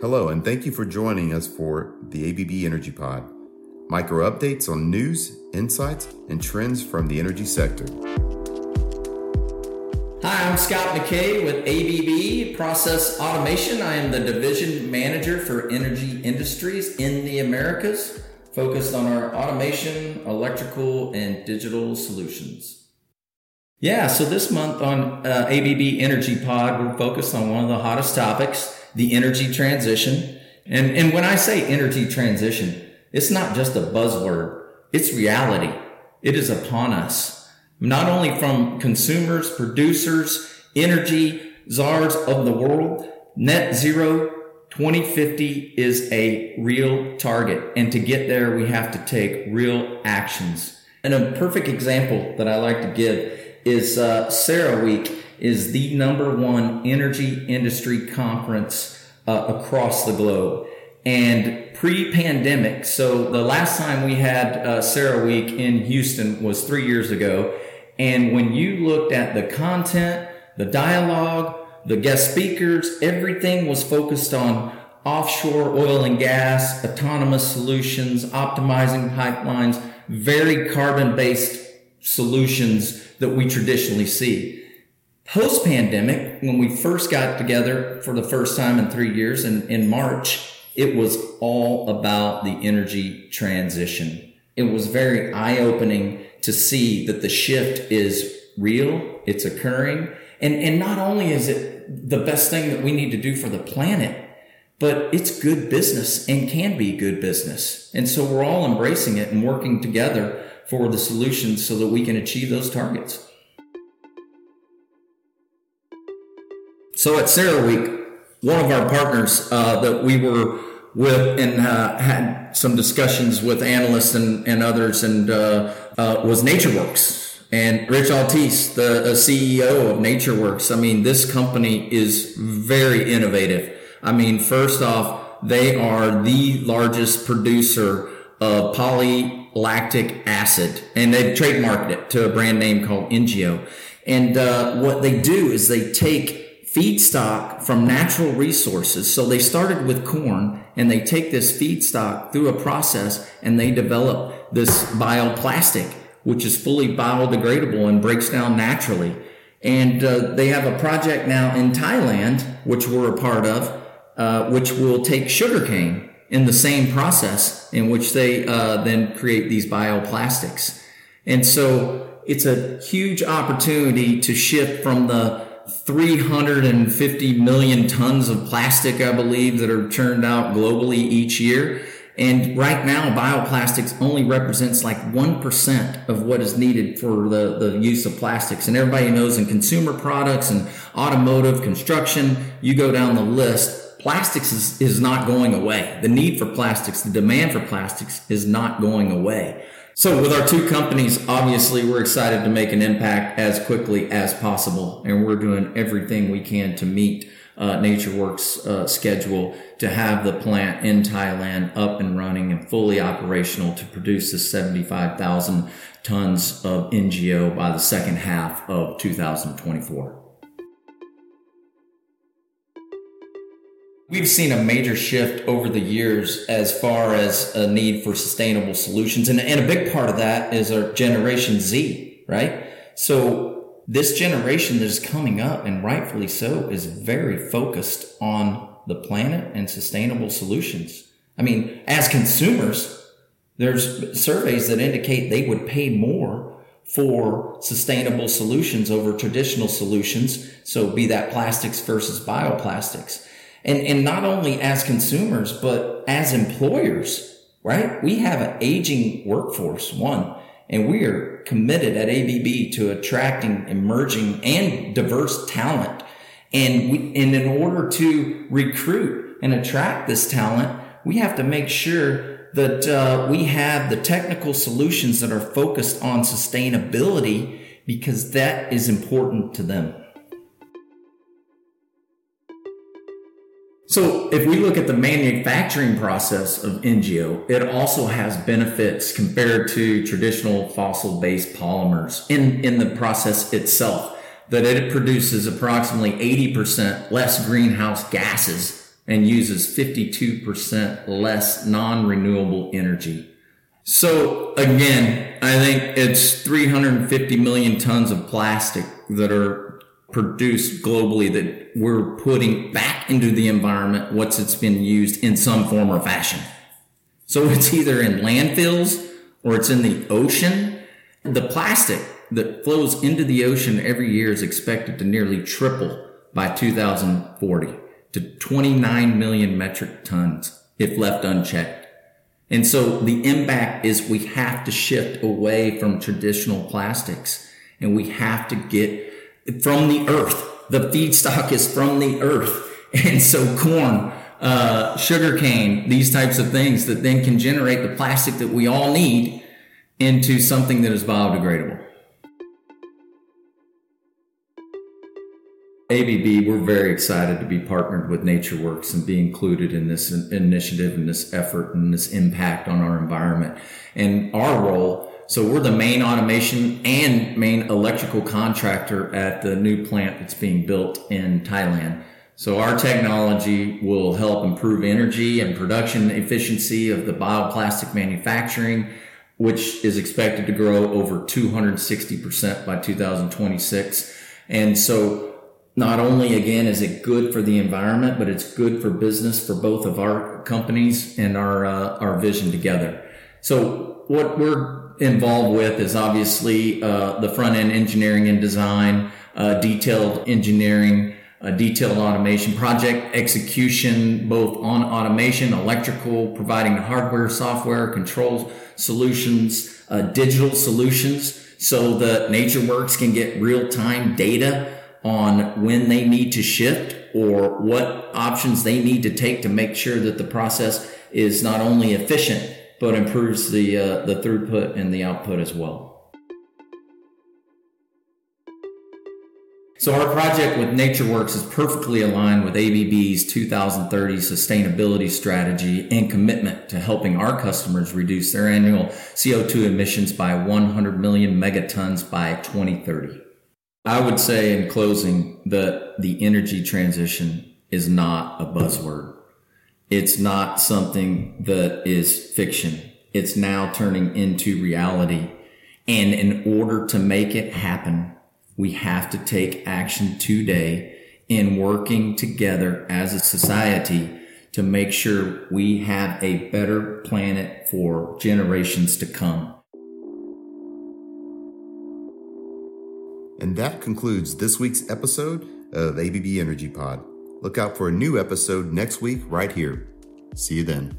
Hello, and thank you for joining us for the ABB Energy Pod. Micro updates on news, insights, and trends from the energy sector. Hi, I'm Scott McKay with ABB Process Automation. I am the division manager for energy industries in the Americas, focused on our automation, electrical, and digital solutions. Yeah, so this month on uh, ABB Energy Pod, we're focused on one of the hottest topics the energy transition. And, and when I say energy transition, it's not just a buzzword. It's reality. It is upon us. Not only from consumers, producers, energy czars of the world, net zero 2050 is a real target. And to get there, we have to take real actions. And a perfect example that I like to give is uh, CERAWeek is the number one energy industry conference uh, across the globe. And pre-pandemic, so the last time we had uh, Week in Houston was three years ago. And when you looked at the content, the dialogue, the guest speakers, everything was focused on offshore oil and gas, autonomous solutions, optimizing pipelines, very carbon based solutions that we traditionally see. Post pandemic, when we first got together for the first time in three years in, in March, it was all about the energy transition. It was very eye opening to see that the shift is real, it's occurring. And, and not only is it the best thing that we need to do for the planet, but it's good business and can be good business. And so we're all embracing it and working together for the solutions so that we can achieve those targets. So at CERAWeek, one of our partners uh, that we were with and uh, had some discussions with analysts and, and others and uh, uh was NatureWorks. And Rich Altice, the CEO of NatureWorks, I mean, this company is very innovative. I mean, first off, they are the largest producer of polylactic acid, and they've trademarked it to a brand name called Ingeo. And uh, what they do is they take feedstock from natural resources. So they started with corn and they take this feedstock through a process and they develop this bioplastic, which is fully biodegradable and breaks down naturally. And uh, they have a project now in Thailand, which we're a part of, uh, which will take sugarcane in the same process in which they uh, then create these bioplastics. And so it's a huge opportunity to shift from the 350 million tons of plastic, I believe, that are churned out globally each year. And right now, bioplastics only represents like 1% of what is needed for the, the use of plastics. And everybody knows in consumer products and automotive construction, you go down the list, plastics is, is not going away. The need for plastics, the demand for plastics is not going away. So with our two companies, obviously we're excited to make an impact as quickly as possible. And we're doing everything we can to meet uh, NatureWorks uh, schedule to have the plant in Thailand up and running and fully operational to produce the 75,000 tons of Ingeo by the second half of 2024. We've seen a major shift over the years as far as a need for sustainable solutions. And, and a big part of that is our Generation Z, right? So this generation that is coming up, and rightfully so, is very focused on the planet and sustainable solutions. I mean, as consumers, there's surveys that indicate they would pay more for sustainable solutions over traditional solutions. So be that plastics versus bioplastics. And, and not only as consumers, but as employers, right? We have an aging workforce, one, and we are committed at ABB to attracting emerging and diverse talent. And we, and in order to recruit and attract this talent, we have to make sure that uh, we have the technical solutions that are focused on sustainability because that is important to them. So if we look at the manufacturing process of Ingeo, it also has benefits compared to traditional fossil based polymers in, in the process itself, that it produces approximately 80% less greenhouse gases and uses 52% less non-renewable energy. So again, I think it's 350 million tons of plastic that are produced globally that we're putting back into the environment once it's been used in some form or fashion. So it's either in landfills or it's in the ocean. The plastic that flows into the ocean every year is expected to nearly triple by 2040 to 29 million metric tons if left unchecked. And so the impact is we have to shift away from traditional plastics and we have to get from the earth. The feedstock is from the earth. And so corn, uh, sugarcane, these types of things that then can generate the plastic that we all need into something that is biodegradable. ABB, we're very excited to be partnered with NatureWorks and be included in this initiative and this effort and this impact on our environment. And our role, so we're the main automation and main electrical contractor at the new plant that's being built in Thailand. So our technology will help improve energy and production efficiency of the bioplastic manufacturing, which is expected to grow over 260% by 2026. And so not only again is it good for the environment, but it's good for business for both of our companies and our uh, our vision together. So what we're involved with is obviously uh, the front end engineering and design, uh, detailed engineering, uh, detailed automation, project execution, both on automation, electrical, providing the hardware, software, control solutions, uh, digital solutions, so that NatureWorks can get real time data on when they need to shift or what options they need to take to make sure that the process is not only efficient but improves the uh, the throughput and the output as well. So our project with NatureWorks is perfectly aligned with ABB's 2030 sustainability strategy and commitment to helping our customers reduce their annual CO2 emissions by 100 million megatons by 2030. I would say in closing that the energy transition is not a buzzword. It's not something that is fiction. It's now turning into reality. And in order to make it happen, we have to take action today in working together as a society to make sure we have a better planet for generations to come. And that concludes this week's episode of ABB Energy Pod. Look out for a new episode next week right here. See you then.